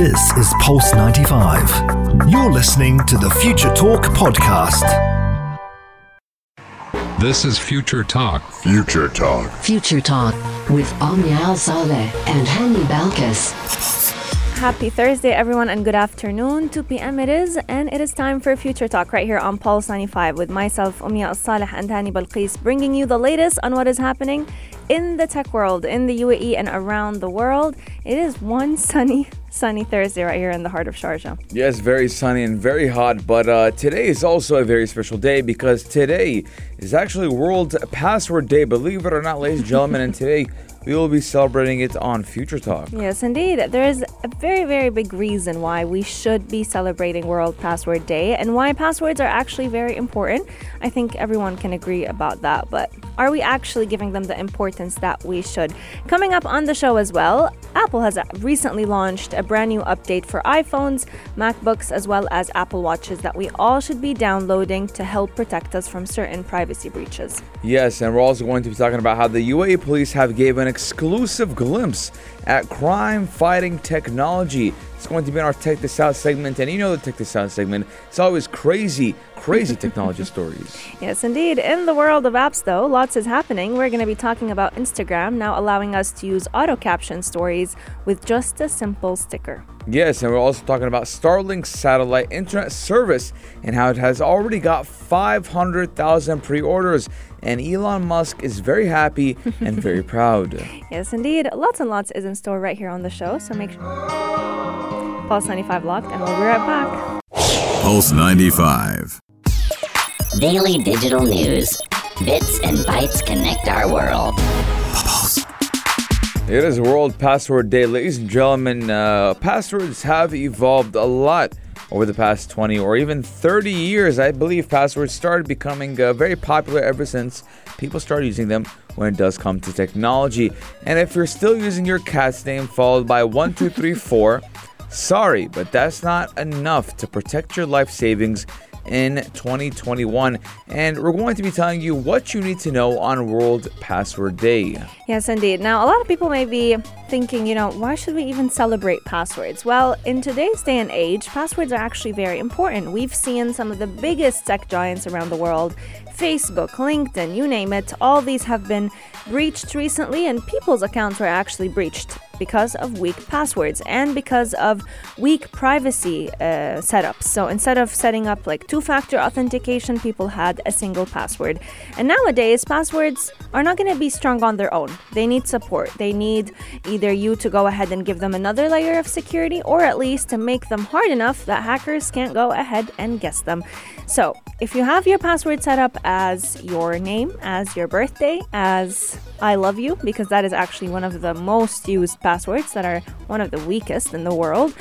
This is Pulse 95. You're listening to the Future Talk podcast. This is Future Talk. Future Talk. Future Talk with Omnia Al Saleh and Hani Balkis. Happy Thursday, everyone, and good afternoon. 2 p.m. it is, and it is time for Future Talk right here on Pulse 95 with myself, Omnia Al-Saleh and Hani Balqis, bringing you the latest on what is happening in the tech world, in the UAE, and around the world. It is one sunny, sunny Thursday right here in the heart of Sharjah. Yes, very sunny and very hot, but uh, today is also a very special day because today is actually World Password Day. Believe it or not, ladies and gentlemen, and today we will be celebrating it on Future Talk. Yes, indeed. There is a very, very big reason why we should be celebrating World Password Day and why passwords are actually very important. I think everyone can agree about that, but are we actually giving them the importance that we should? Coming up on the show as well, Apple has recently launched a brand new update for iPhones, MacBooks, as well as Apple Watches that we all should be downloading to help protect us from certain privacy breaches. Yes, and we're also going to be talking about how the UAE police have given exclusive glimpse at crime fighting technology. It's going to be in our Tech This Out segment, and you know the Tech This Out segment. It's always crazy, crazy technology stories. Yes, indeed. In the world of apps, though, lots is happening. We're going to be talking about Instagram now allowing us to use auto caption stories with just a simple sticker. Yes, and we're also talking about Starlink satellite internet service and how it has already got 500,000 pre orders. And Elon Musk is very happy and very proud. Yes, indeed. Lots and lots is in store right here on the show, so make sure. Pulse 95 locked, and we'll be right back. Pulse 95. Daily digital news. Bits and bytes connect our world. It is World Password Day. Ladies and gentlemen, uh, passwords have evolved a lot over the past 20 or even 30 years. I believe passwords started becoming uh, very popular ever since people started using them when it does come to technology. And if you're still using your cat's name followed by 1234, sorry, but that's not enough to protect your life savings in 2021. And we're going to be telling you what you need to know on World Password Day. Yes, indeed. Now, a lot of people may be thinking, you know, why should we even celebrate passwords? Well, in today's day and age, passwords are actually very important. We've seen some of the biggest tech giants around the world Facebook, LinkedIn, you name it, all these have been breached recently, and people's accounts were actually breached because of weak passwords and because of weak privacy uh, setups. So instead of setting up like two factor authentication, people had a single password. And nowadays, passwords are not going to be strong on their own. They need support. They need either you to go ahead and give them another layer of security or at least to make them hard enough that hackers can't go ahead and guess them. So, if you have your password set up as your name, as your birthday, as I love you, because that is actually one of the most used passwords that are one of the weakest in the world,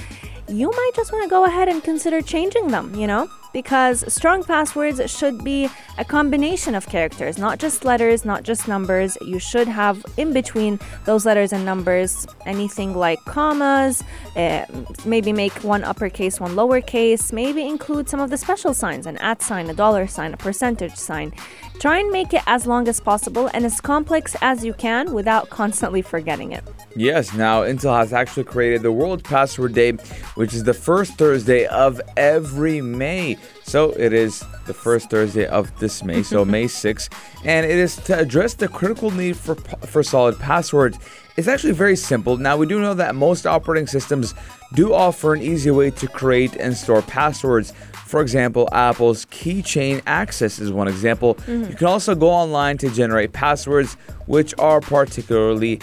you might just want to go ahead and consider changing them, you know? Because strong passwords should be a combination of characters, not just letters, not just numbers. You should have in between those letters and numbers anything like commas, uh, maybe make one uppercase, one lowercase, maybe include some of the special signs an at sign, a dollar sign, a percentage sign. Try and make it as long as possible and as complex as you can without constantly forgetting it. Yes, now Intel has actually created the World Password Day, which is the first Thursday of every May. So it is the first Thursday of this May, so May 6th, and it is to address the critical need for for solid passwords. It's actually very simple. Now we do know that most operating systems do offer an easy way to create and store passwords. For example, Apple's Keychain Access is one example. You can also go online to generate passwords, which are particularly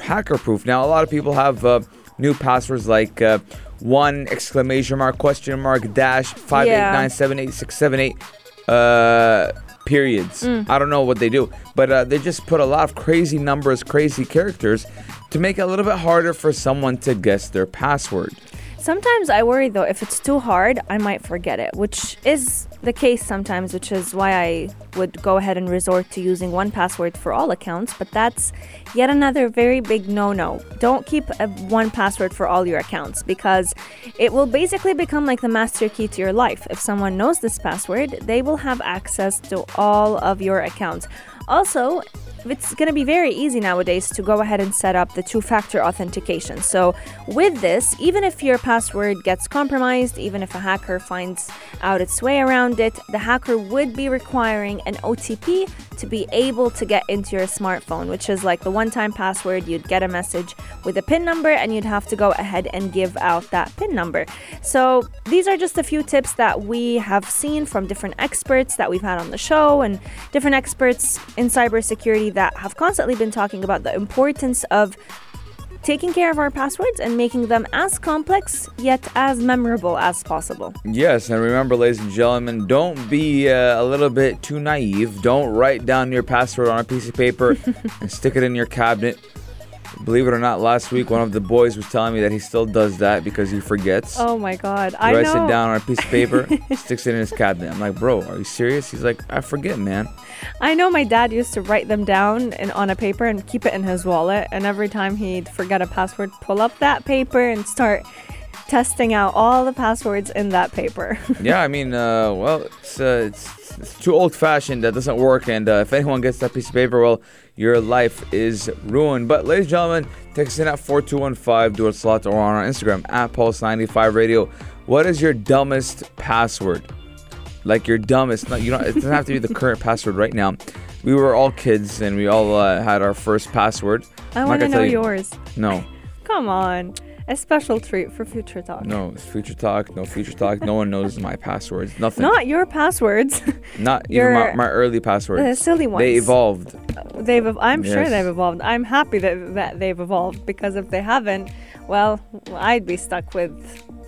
hacker proof. Now, a lot of people have uh, new passwords like uh, one exclamation mark, question mark, dash, five eight nine seven eight six seven eight uh, periods. I don't know what they do, but uh, they just put a lot of crazy numbers, crazy characters to make it a little bit harder for someone to guess their password. Sometimes I worry though, if it's too hard, I might forget it, which is the case sometimes, which is why I would go ahead and resort to using one password for all accounts. But that's yet another very big no no. Don't keep a one password for all your accounts because it will basically become like the master key to your life. If someone knows this password, they will have access to all of your accounts. Also, it's going to be very easy nowadays to go ahead and set up the two factor authentication. So, with this, even if your password gets compromised, even if a hacker finds out its way around it, the hacker would be requiring an OTP to be able to get into your smartphone, which is like the one time password. You'd get a message with a PIN number and you'd have to go ahead and give out that PIN number. So, these are just a few tips that we have seen from different experts that we've had on the show and different experts in cybersecurity that have constantly been talking about the importance of taking care of our passwords and making them as complex yet as memorable as possible. Yes, and remember, ladies and gentlemen, don't be uh, a little bit too naive. Don't write down your password on a piece of paper and stick it in your cabinet. Believe it or not, last week one of the boys was telling me that he still does that because he forgets. Oh my god, He I writes know. it down on a piece of paper, sticks it in his cabinet. I'm like, bro, are you serious? He's like, I forget, man. I know my dad used to write them down in, on a paper and keep it in his wallet. And every time he'd forget a password, pull up that paper and start testing out all the passwords in that paper. yeah, I mean, uh, well, it's, uh, it's, it's too old fashioned. That doesn't work. And uh, if anyone gets that piece of paper, well, your life is ruined. But, ladies and gentlemen, text in at 4215, du Etisalat or on our Instagram at Pulse95 Radio. What is your dumbest password? Like your dumbest, not, you don't, it doesn't have to be the current password right now. We were all kids and we all uh, had our first password. I want to know you- yours. No, Come on. A special treat for future talk. no, it's future talk, no future talk. No one knows my passwords. Nothing. Not your passwords. Not even your- my, my early passwords. the silly ones. They evolved. They've. I'm sure they've evolved. I'm happy that that they've evolved because if they haven't, well, I'd be stuck with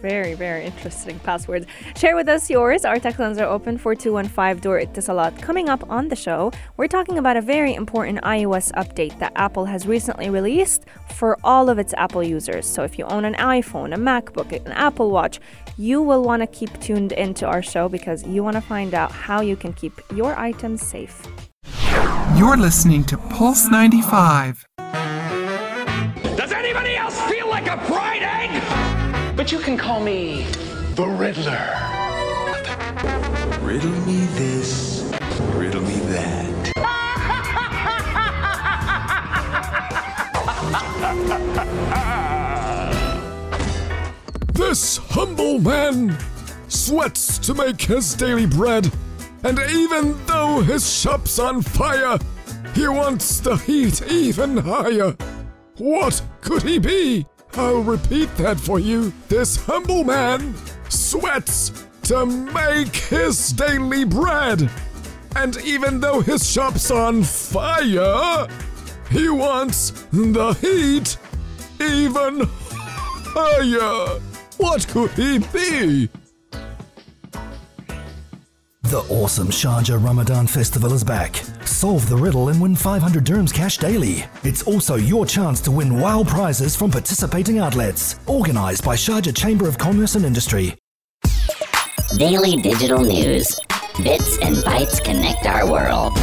very very interesting passwords. Share with us yours. Our text lines are open for two one five door Etisalat. Coming up on the show, we're talking about a very important iOS update that Apple has recently released for all of its Apple users. So if you own an iPhone, a MacBook, an Apple Watch, you will want to keep tuned into our show because you want to find out how you can keep your items safe. You're listening to Pulse 95. But you can call me The Riddler. Riddle me this, riddle me that. This humble man sweats to make his daily bread, and even though his shop's on fire, he wants the heat even higher. What could he be? I'll repeat that for you. This humble man sweats to make his daily bread, and even though his shop's on fire, he wants the heat even higher. What could he be? The awesome Sharjah Ramadan Festival is back. Solve the riddle and win 500 dirhams cash daily. It's also your chance to win wow prizes from participating outlets. Organised by Sharjah Chamber of Commerce and Industry. Daily digital news. Bits and bytes connect our world.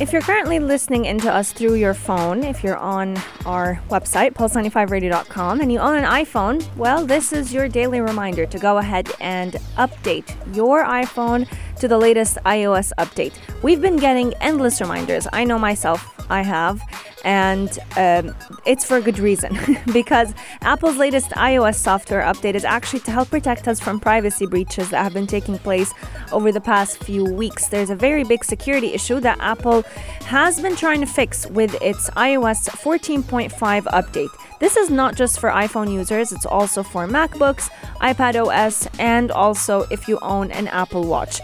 If you're currently listening into us through your phone, if you're on our website, pulse95radio.com, and you own an iPhone, well, this is your daily reminder to go ahead and update your iPhone to the latest iOS update. We've been getting endless reminders. I know myself, I have, and um, it's for a good reason because Apple's latest iOS software update is actually to help protect us from privacy breaches that have been taking place over the past few weeks. There's a very big security issue that Apple has been trying to fix with its iOS 14.5 update. This is not just for iPhone users, it's also for MacBooks, iPad OS, and also if you own an Apple Watch.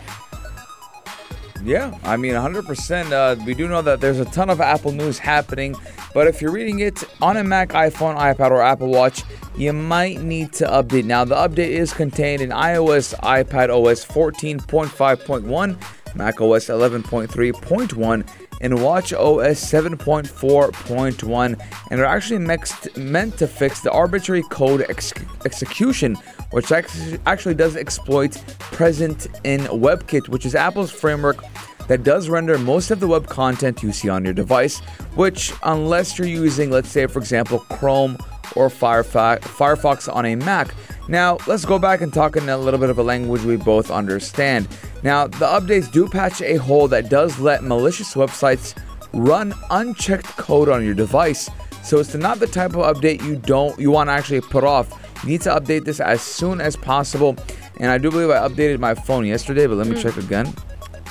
Yeah, I mean, 100%. Uh, we do know that there's a ton of Apple news happening, but if you're reading it on a Mac, iPhone, iPad, or Apple Watch, you might need to update. Now, the update is contained in iOS, iPad OS 14.5.1, Mac OS 11.3.1, and Watch OS 7.4.1, and they're actually mixed, meant to fix the arbitrary code ex- execution, which actually, actually does exploit present in WebKit, which is Apple's framework that does render most of the web content you see on your device, which, unless you're using, let's say, for example, Chrome or Firefox on a Mac, Now, let's go back and talk in a little bit of a language we both understand. Now, the updates do patch a hole that does let malicious websites run unchecked code on your device. So it's not the type of update you don't you want to actually put off. You need to update this as soon as possible. And I do believe I updated my phone yesterday, but let me Mm. check again.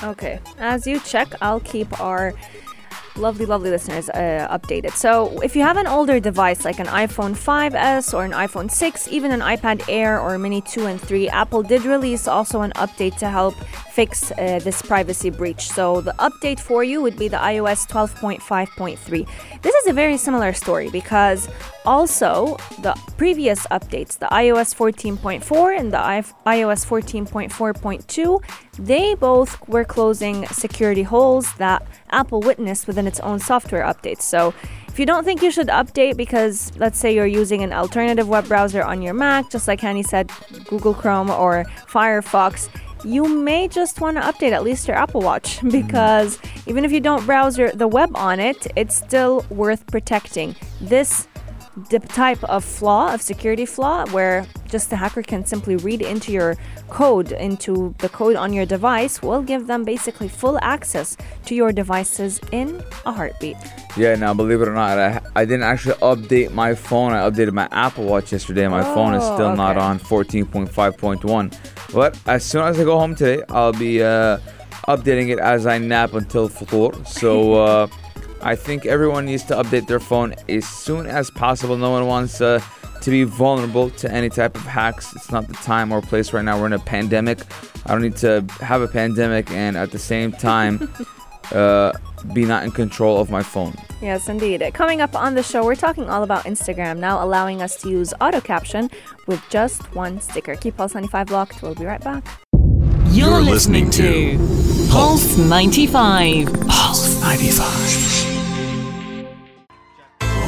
Okay. As you check, I'll keep our lovely, lovely listeners uh, updated. So, if you have an older device like an iPhone 5S or an iPhone 6, even an iPad Air or Mini 2 and 3, Apple did release also an update to help fix uh, this privacy breach. So, the update for you would be the iOS 12.5.3. This is a very similar story because also the previous updates, the iOS 14.4 and the iOS 14.4.2, they both were closing security holes that Apple witnessed within its own software updates. So if you don't think you should update because let's say you're using an alternative web browser on your Mac, just like Hani said, Google Chrome or Firefox, you may just want to update at least your Apple Watch because even if you don't browse your, the web on it, it's still worth protecting. This the type of flaw of security flaw where just the hacker can simply read into your code into the code on your device will give them basically full access to your devices in a heartbeat Yeah, now believe it or not, I, I didn't actually update my phone. I updated my Apple Watch yesterday. My phone is Oh, still not oh, on 14.5.1. But as soon as I go home today, I'll be uh, updating it as I nap until futur. So uh, I think everyone needs to update their phone as soon as possible. No one wants uh, to be vulnerable to any type of hacks. It's not the time or place right now. We're in a pandemic. I don't need to have a pandemic and at the same time uh, be not in control of my phone. yes indeed coming up on the show we're talking all about instagram now allowing us to use auto caption with just one sticker keep pulse 95 locked we'll be right back You're, You're listening, listening to Pulse 95. Pulse 95.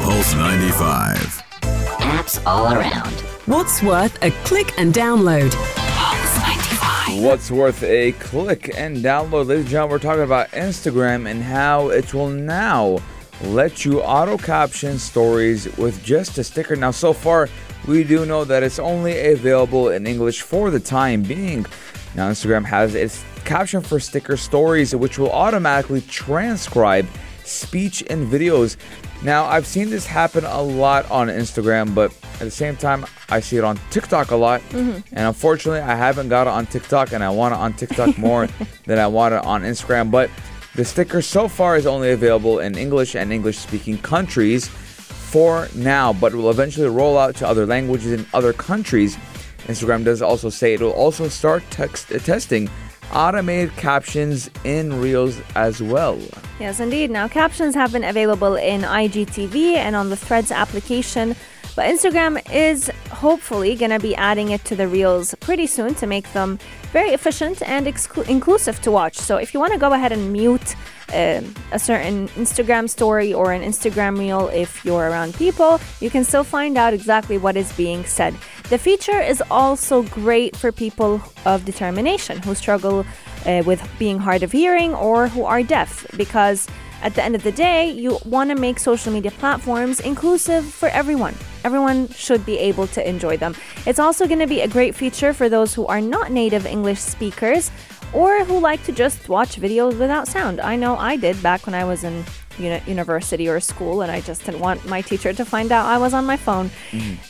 Pulse 95. Apps all around. What's worth a click and download? Pulse 95. What's worth a click and download? Ladies and gentlemen, we're talking about Instagram and how it will now let you auto caption stories with just a sticker. Now, so far, we do know that it's only available in English for the time being. Now, Instagram has its caption for sticker stories, which will automatically transcribe speech and videos. Now, I've seen this happen a lot on Instagram, but at the same time, I see it on TikTok a lot. Mm-hmm. And unfortunately, I haven't got it on TikTok, and I want it on TikTok more than I want it on Instagram. But the sticker so far is only available in English and English speaking countries for now, but it will eventually roll out to other languages in other countries. Instagram does also say it will also start text, testing automated captions in Reels as well. Yes, indeed. Now, captions have been available in IGTV and on the Threads application, but Instagram is hopefully going to be adding it to the Reels pretty soon to make them very efficient and exclu- inclusive to watch. So, if you want to go ahead and mute um a certain Instagram story or an Instagram reel if you're around people, you can still find out exactly what is being said. The feature is also great for people of determination who struggle uh, with being hard of hearing or who are deaf because at the end of the day, you want to make social media platforms inclusive for everyone. Everyone should be able to enjoy them. It's also going to be a great feature for those who are not native English speakers or who like to just watch videos without sound. I know I did back when I was in uni- university or school and I just didn't want my teacher to find out I was on my phone.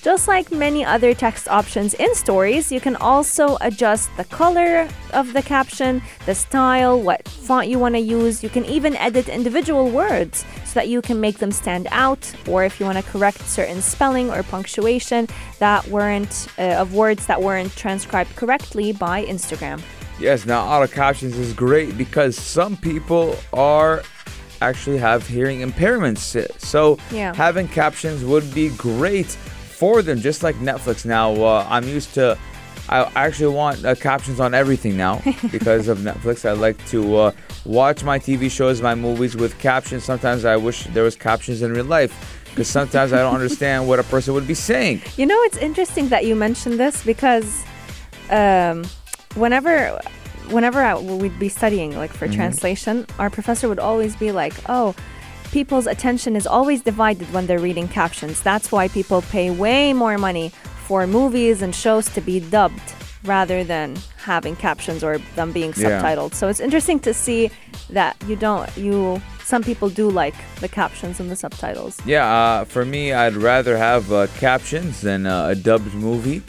Just like many other text options in stories, you can also adjust the color of the caption, the style, what font you want to use. You can even edit individual words so that you can make them stand out, or if you want to correct certain spelling or punctuation that weren't uh, of words that weren't transcribed correctly by Instagram. Yes, now auto captions is great because some people are actually have hearing impairments. So Yeah. having captions would be great for them, just like Netflix. Now uh, I'm used to. I actually want uh, captions on everything now because of Netflix. I like to uh, watch my TV shows, my movies with captions. Sometimes I wish there was captions in real life because sometimes I don't understand what a person would be saying. You know, it's interesting that you mentioned this because um, whenever whenever I, we'd be studying like for Mhm. translation, our professor would always be like, "Oh, people's attention is always divided when they're reading captions. That's why people pay way more money for movies and shows to be dubbed rather than having captions or them being Yeah. subtitled. So it's interesting to see that you don't you some people do like the captions and the subtitles. Yeah, uh, for me, I'd rather have uh, captions than uh, a dubbed movie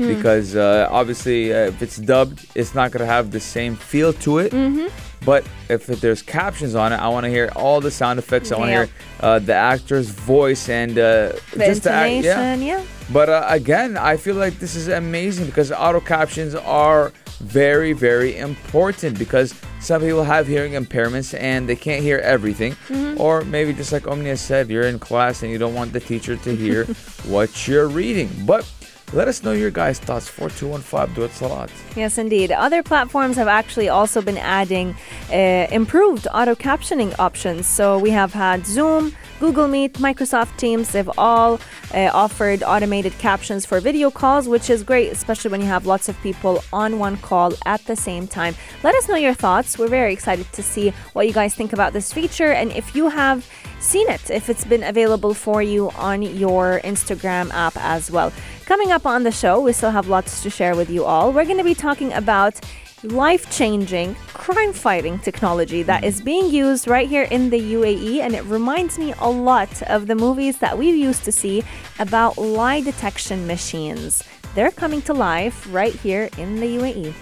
Hmm. because uh, obviously, uh, if it's dubbed, it's not going to have the same feel to it. Mm-hmm. But if there's captions on it, I want to hear all the sound effects. I want to Yeah. hear uh, the actor's voice and uh, just the act- intonation, yeah. But uh, again, I feel like this is amazing because auto captions are very, very important because some people have hearing impairments and they can't hear everything. Mhm. Or maybe just like Omnia said, you're in class and you don't want the teacher to hear what you're reading. But let us know your guys' thoughts. 4215, du Etisalat. Yes, indeed. Other platforms have actually also been adding uh, improved auto captioning options. So we have had Zoom, Google Meet, Microsoft Teams. They've all uh, offered automated captions for video calls, which is great, especially when you have lots of people on one call at the same time. Let us know your thoughts. We're very excited to see what you guys think about this feature and if you have seen it, if it's been available for you on your Instagram app as well. Coming up on the show, we still have lots to share with you all. We're going to be talking about life changing crime fighting technology that is being used right here in the UAE, and it reminds me a lot of the movies that we used to see about lie detection machines. They're coming to life right here in the. UAE.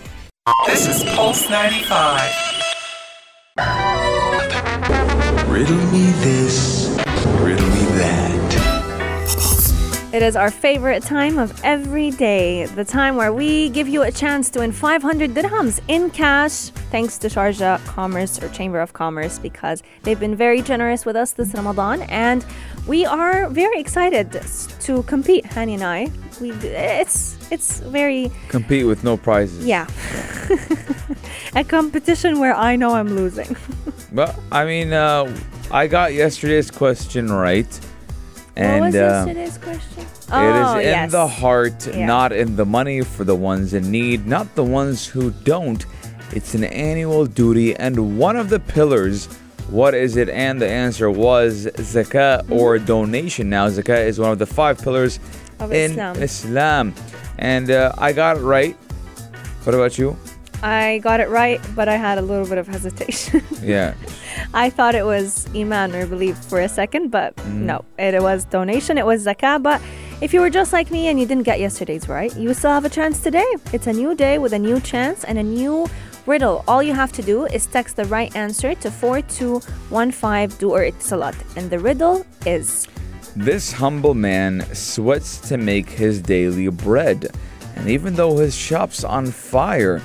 This is Pulse 95. Riddle me this, It is our favorite time of every day, the time where we give you a chance to win 500 dirhams in cash, thanks to Sharjah Commerce or Chamber of Commerce, because they've been very generous with us this Ramadan, and we are very excited to compete. Hani and I, we it's it's very Compete with no prizes. yeah, a competition where I know I'm losing. But I mean, uh, I got yesterday's question right. And what was uh, yesterday's question? It Oh, is in yes. the heart, Yeah. not in the money for the ones in need, not the ones who don't. It's an annual duty and one of the pillars. What is it? And the answer was zakah or donation. Now, zakah is one of the five pillars Of in Islam. Islam. And uh, I got it right. What about you? I got it right, but I had a little bit of hesitation. Yeah. I thought it was iman or belief for a second, but Mm. no, it was donation, it was zakah. But if you were just like me and you didn't get yesterday's right, you still have a chance today. It's a new day with a new chance and a new riddle. All you have to do is text the right answer to 4215 du or Etisalat. And the riddle is This humble man sweats to make his daily bread, and even though his shop's on fire,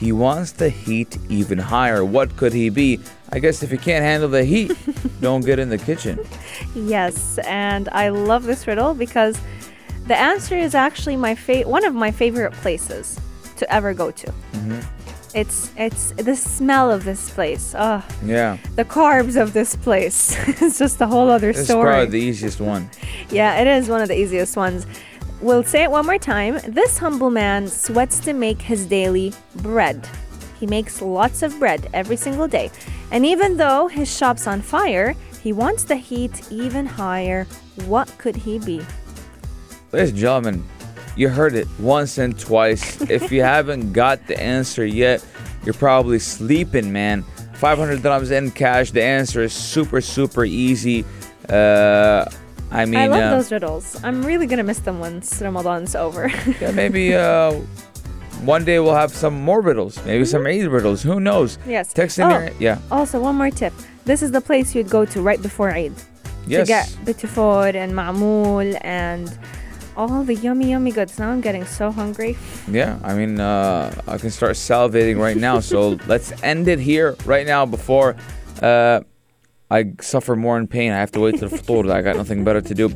he wants the heat even higher. What could he be? I guess if you can't handle the heat, don't get in the kitchen. Yes, and I love this riddle because the answer is actually my fa- one of my favorite places to ever go to. Mhm. It's it's the smell of this place. Oh, Yeah, the carbs of this place. it's just a whole other is story. probably the easiest one. Yeah, it is one of the easiest ones. We'll say it one more time. This humble man sweats to make his daily bread. He makes lots of bread every single day. And even though his shop's on fire, he wants the heat even higher. What could he be? Ladies and gentlemen, you heard it once and twice. if you haven't got the answer yet, you're probably sleeping, man. 500 dirhams in cash. The answer is super, super easy. Uh, I mean, I love uh, those riddles. I'm really gonna miss them once Ramadan's over. yeah, maybe uh, one day we'll have some more riddles. Maybe some Eid riddles. Who knows? yes. Text in oh, your yeah. Also, one more tip. This is the place you'd go to right before Eid. Yes. to get bitifor and ma'mool and all the yummy, yummy goods. Now I'm getting so hungry. Yeah, I mean, uh, I can start salivating right now. So let's end it here right now before uh, I suffer more in pain. I have to wait till ftur. I got nothing better to do.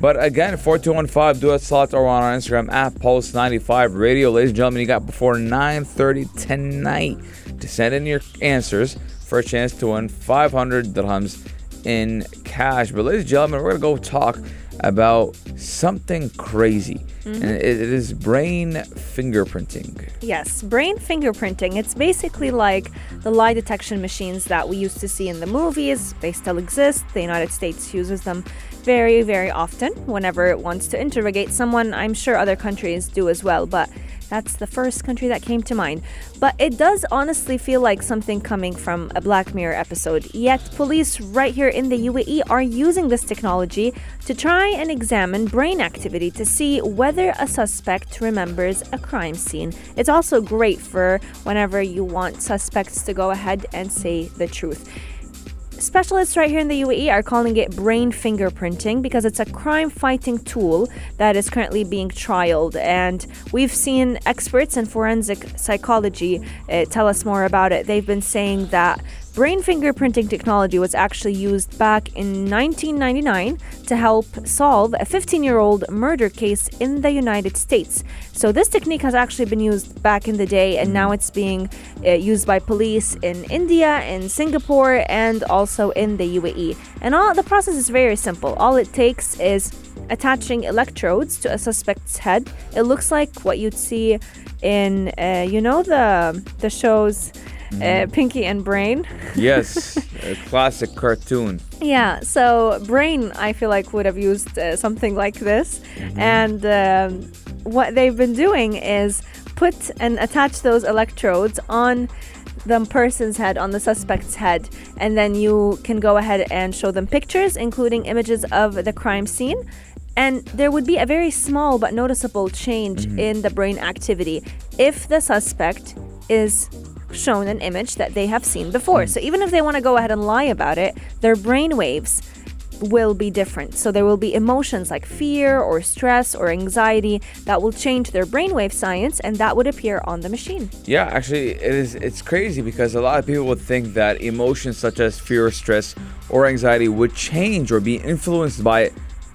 But again, 4215, do it slots or on our Instagram at Pulse95 Radio. Ladies and gentlemen, you got before 9.30 tonight to send in your answers for a chance to win 500 dirhams in cash. But ladies and gentlemen, we're going to go talk about something crazy. Mm-hmm. And it, it is brain fingerprinting. Yes, brain fingerprinting. It's basically like the lie detection machines that we used to see in the movies. They still exist. The United States uses them very, very often whenever it wants to interrogate someone. I'm sure other countries do as well, but that's the first country that came to mind. But it does honestly feel like something coming from a Black Mirror episode. Yet, police right here in the UAE are using this technology to try and examine brain activity to see whether a suspect remembers a crime scene. It's also great for whenever you want suspects to go ahead and say the truth. Specialists right here in the UAE are calling it brain fingerprinting because it's a crime fighting tool that is currently being trialed. And we've seen experts in forensic psychology uh, tell us more about it. They've been saying that Brain fingerprinting technology was actually used back in 1999 to help solve a 15 year old murder case in the United States. So, this technique has actually been used back in the day, and now it's being uh, used by police in India, in Singapore, and also in the UAE. And all the process is very simple. All it takes is attaching electrodes to a suspect's head. It looks like what you'd see in, uh, you know, the the shows uh, Pinky and Brain. Yes, a classic cartoon. Yeah, so Brain, I feel like, would have used uh, something like this. Mm-hmm. And um, what they've been doing is put and attach those electrodes on the person's head, on the suspect's head, and then you can go ahead and show them pictures, including images of the crime scene. And there would be a very small but noticeable change Mm-hmm. in the brain activity if the suspect is shown an image that they have seen before. Mm. So even if they want to go ahead and lie about it, their brain waves will be different. So there will be emotions like fear or stress or anxiety that will change their brainwave science and that would appear on the machine. Yeah, actually, it is. It's crazy because a lot of people would think that emotions such as fear, stress, or anxiety would change or be influenced by it,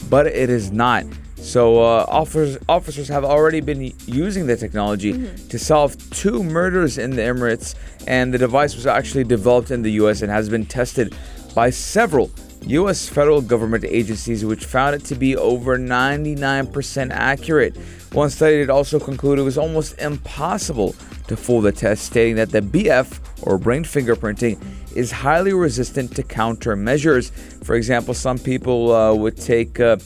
but it is not. So uh, officers officers have already been using the technology to solve two murders in the Emirates, and the device was actually developed in the U.S. and has been tested by several U.S. federal government agencies, which found it to be over 99% accurate. One study did also conclude it was almost impossible to fool the test, stating that the BF or brain fingerprinting is highly resistant to countermeasures. For example, some people uh, would take uh,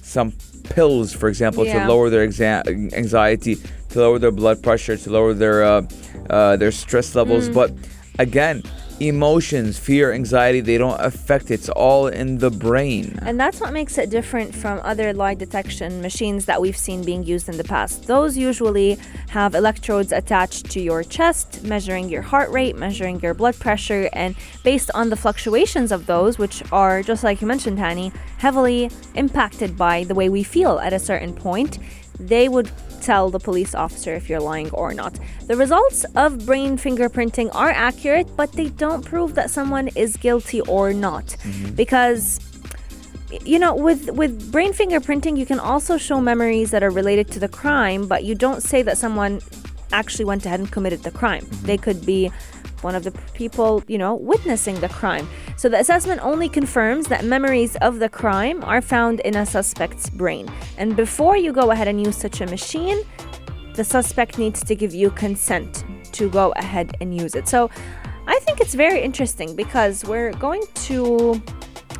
some pills, for example, Yeah. to lower their exa- anxiety, to lower their blood pressure, to lower their uh, uh, their stress levels. Mm. But again, emotions, fear, anxiety, they don't affect. It's all in the brain. And that's what makes it different from other lie detection machines that we've seen being used in the past. Those usually have electrodes attached to your chest, measuring your heart rate, measuring your blood pressure, and based on the fluctuations of those, which are, just like you mentioned, Hani, heavily impacted by the way we feel at a certain point, they would tell the police officer if you're lying or not. The results of brain fingerprinting are accurate, but they don't prove that someone is guilty or not. Mm-hmm. Because you know with with brain fingerprinting you can also show memories that are related to the crime but you don't say that someone actually went ahead and committed the crime mm-hmm. they could be one of the people you know witnessing the crime. So the assessment only confirms that memories of the crime are found in a suspect's brain. And before you go ahead and use such a machine the suspect needs to give you consent to go ahead and use it. So i think it's very interesting because we're going to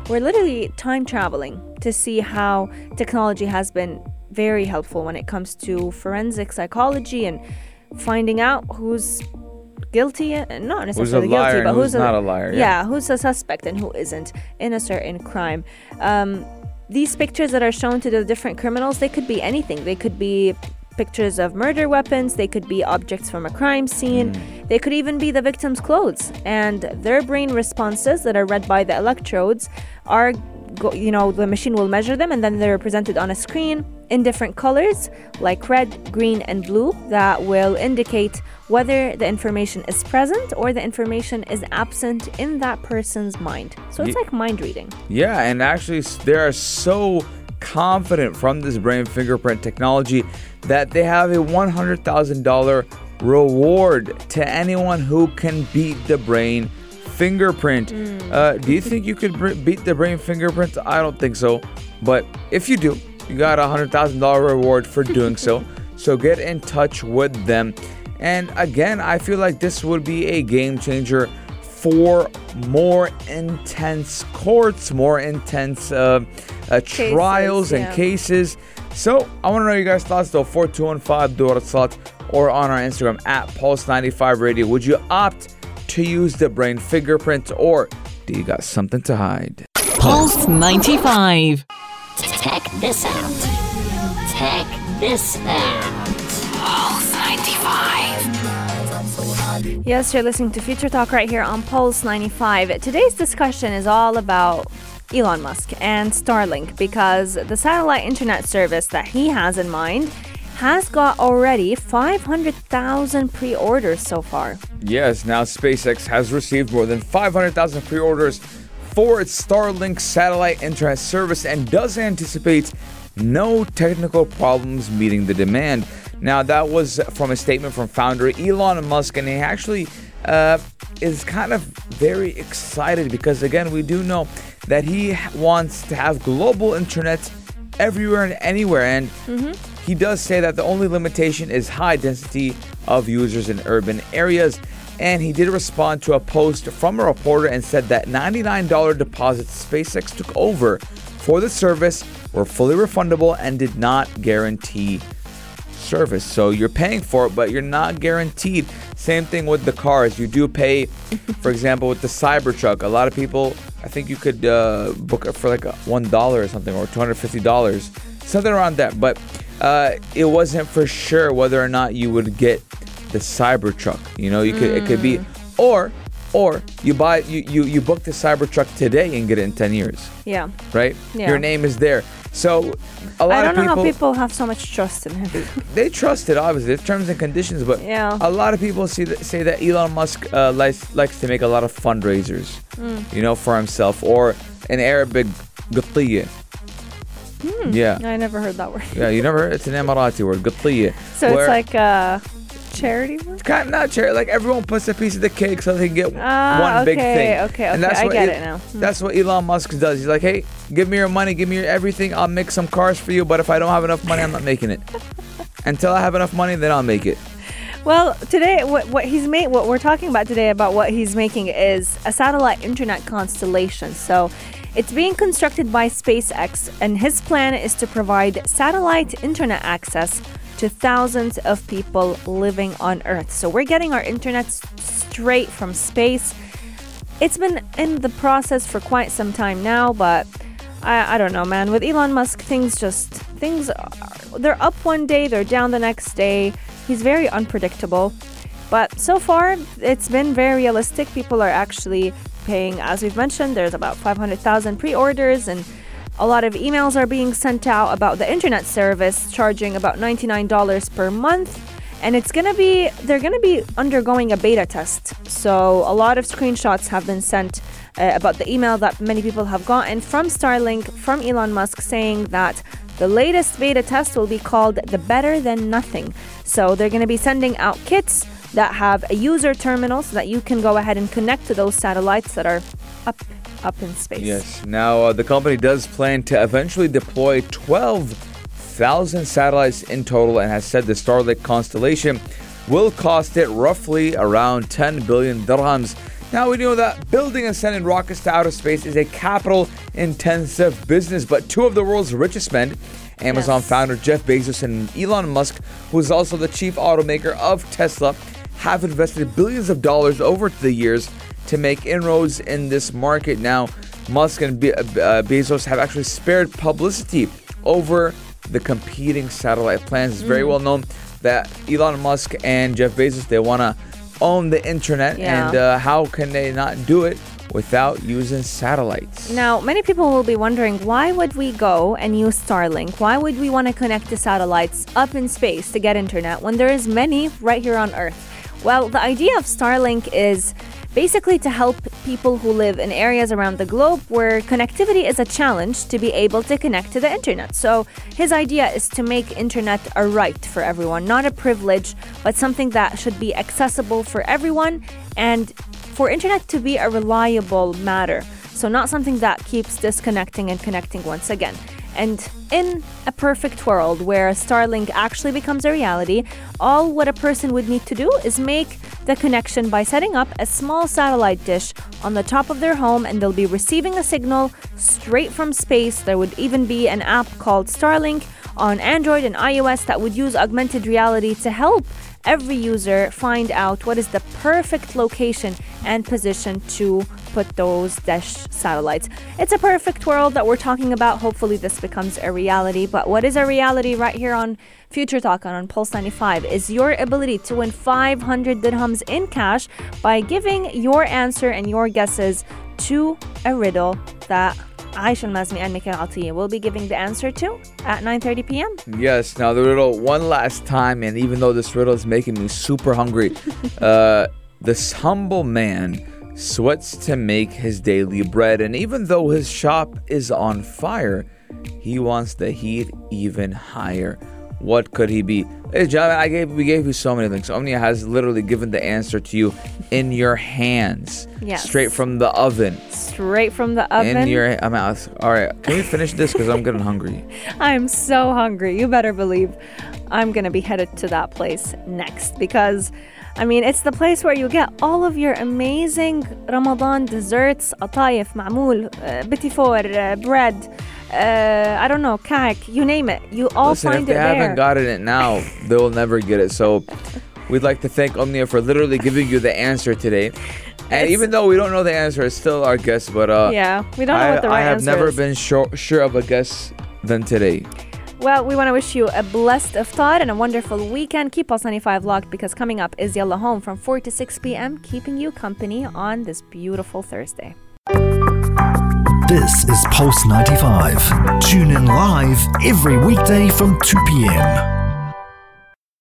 we're literally time traveling to see how technology has been very helpful when it comes to forensic psychology and finding out who's guilty and not necessarily guilty, but who's who's a, not a liar, yeah. Yeah, who's a suspect and who isn't in a certain crime. Um, these pictures that are shown to the different criminals, they could be anything. They could be pictures of murder weapons, they could be objects from a crime scene, they could even be the victim's clothes. And their brain responses that are read by the electrodes are, go, you know, the machine will measure them and then they're presented on a screen in different colors like red, green, and blue that will indicate whether the information is present or the information is absent in that person's mind. So it's like mind reading. Yeah, and actually, they are so confident from this brain fingerprint technology that they have a $100,000 reward to anyone who can beat the brain fingerprint. Uh, do you think you could br- beat the brain fingerprint? I don't think so. But if you do, you got a $100,000 reward for doing so. So get in touch with them. And again, I feel like this would be a game changer for more intense courts, more intense uh, uh, trials and yeah. cases. So I want to know your guys' thoughts though. 4215 Dora Slot or on our Instagram at Pulse95 Radio. Would you opt to use the brain fingerprint or do you got something to hide? Pulse 95. Check this out. Check this out. Pulse 95. Yes, you're listening to Future Talk right here on Pulse 95. Today's discussion is all about Elon Musk and Starlink because the satellite internet service that he has in mind has got already 500,000 pre orders so far. Yes, now SpaceX has received more than 500,000 pre orders for its Starlink satellite internet service and does anticipate no technical problems meeting the demand. Now, that was from a statement from founder Elon Musk, and he actually uh, is kind of very excited because, again, we do know that he wants to have global internet everywhere and anywhere. And he does say that the only limitation is high density of users in urban areas. And he did respond to a post from a reporter and said that $99 deposits SpaceX took over for the service were fully refundable and did not guarantee service. So you're paying for it, but you're not guaranteed. Same thing with the cars. You do pay, for example, with the Cybertruck. A lot of people, I think you could uh, book it for like one dollar or something, or two hundred fifty dollars, something around that. But uh, it wasn't for sure whether or not you would get the Cybertruck. You know, you could it could be, or or you buy you you you book the Cybertruck today and get it in ten years, Yeah. right? Yeah. Your name is there. So a lot I don't of know people, how people have so much trust in him. they trust it obviously it's terms and conditions but Yeah. a lot of people see that, say that elon musk uh, likes, likes to make a lot of fundraisers Mm. you know for himself or in arabic قطية. Hmm, yeah. I never heard that word. yeah, you never. It's an Emirati word. So where, it's like a charity. Kind of not charity. Like everyone puts a piece of the cake so they can get ah, one okay, big thing. Okay, okay, and that's I what get it now. Hmm. That's what Elon Musk does. He's like, hey, give me your money, give me your everything. I'll make some cars for you, but if I don't have enough money, I'm not making it. Until I have enough money, then I'll make it. Well, today, what, what he's made, what we're talking about today about what he's making is a satellite internet constellation. So it's being constructed by SpaceX and his plan is to provide satellite internet access to thousands of people living on Earth. So we're getting our internet straight from space. It's been in the process for quite some time now, but I, I don't know, man. With Elon Musk, things just things are, they're up one day, they're down the next day. He's very unpredictable. But so far, it's been very realistic. People are actually paying, as we've mentioned, there's about 500,000 pre orders, and a lot of emails are being sent out about the internet service, charging about $99 per month. And it's gonna be, they're gonna be undergoing a beta test. So a lot of screenshots have been sent uh, about the email that many people have gotten from Starlink, from Elon Musk, saying that the latest beta test will be called the Better Than Nothing. So they're going to be sending out kits that have a user terminal so that you can go ahead and connect to those satellites that are up up in space. Yes. Now, uh, the company does plan to eventually deploy 12,000 satellites in total and has said the Starlink constellation will cost it roughly around 10 billion dirhams. Now, we know that building and sending rockets to outer space is a capital intensive business, but two of the world's richest men, Amazon Yes. founder Jeff Bezos and Elon Musk, who is also the chief automaker of Tesla, have invested billions of dollars over the years to make inroads in this market. Now, Musk and Be- uh, Bezos have actually spared publicity over the competing satellite plans. It's very Mm. well known that Elon Musk and Jeff Bezos they want to own the internet, Yeah. and uh, how can they not do it without using satellites? Now, many people will be wondering why would we go and use Starlink? Why would we want to connect to satellites up in space to get internet when there is many right here on Earth? Well, the idea of Starlink is basically to help people who live in areas around the globe where connectivity is a challenge to be able to connect to the internet. So, his idea is to make internet a right for everyone, not a privilege, but something that should be accessible for everyone and for internet to be a reliable matter. So, not something that keeps disconnecting and connecting once again. And in a perfect world where Starlink actually becomes a reality, all what a person would need to do is make the connection by setting up a small satellite dish on the top of their home and they'll be receiving a signal straight from space. There would even be an app called Starlink on Android and iOS that would use augmented reality to help every user find out what is the perfect location and position to put those dish satellites. It's a perfect world that we're talking about. Hopefully, this becomes a reality. But what is a reality right here on Future Talk and on Pulse 95 is your ability to win 500 dirhams in cash by giving your answer and your guesses to a riddle that Aisha Al-Mazmi and Mikhail Atiya will be giving the answer to at 9.30 p.m. Yes, now the riddle one last time, and even though this riddle is making me super hungry, uh, this humble man sweats to make his daily bread, and even though his shop is on fire, he wants the heat even higher. What could he be? Hey, John, I gave we gave you so many links. Omnia has literally given the answer to you in your hands, Yes. straight from the oven. Straight from the oven. In your I'm. All right, can we finish this? Because I'm getting hungry. I'm so hungry. You better believe I'm to be headed to that place next because I mean, it's the place where you get all of your amazing Ramadan desserts, atayef, ma'moul, uh, uh, bread, uh, I don't know, kak, you name it. You all Listen, find it there. if they haven't gotten it now, they will never get it. So we'd like to thank Omnia for literally giving you the answer today. And It's- even though we don't know the answer, it's still our guess. But uh, Yeah, we don't know I, what the right answer is. I have never is. been sure, sure of a guess than today. Well, we want to wish you a blessed iftar and a wonderful weekend. Keep Pulse 95 locked because coming up is Yalla Home from 4 to 6 p.m., keeping you company on this beautiful Thursday. This is Pulse 95. Tune in live every weekday from 2 p.m.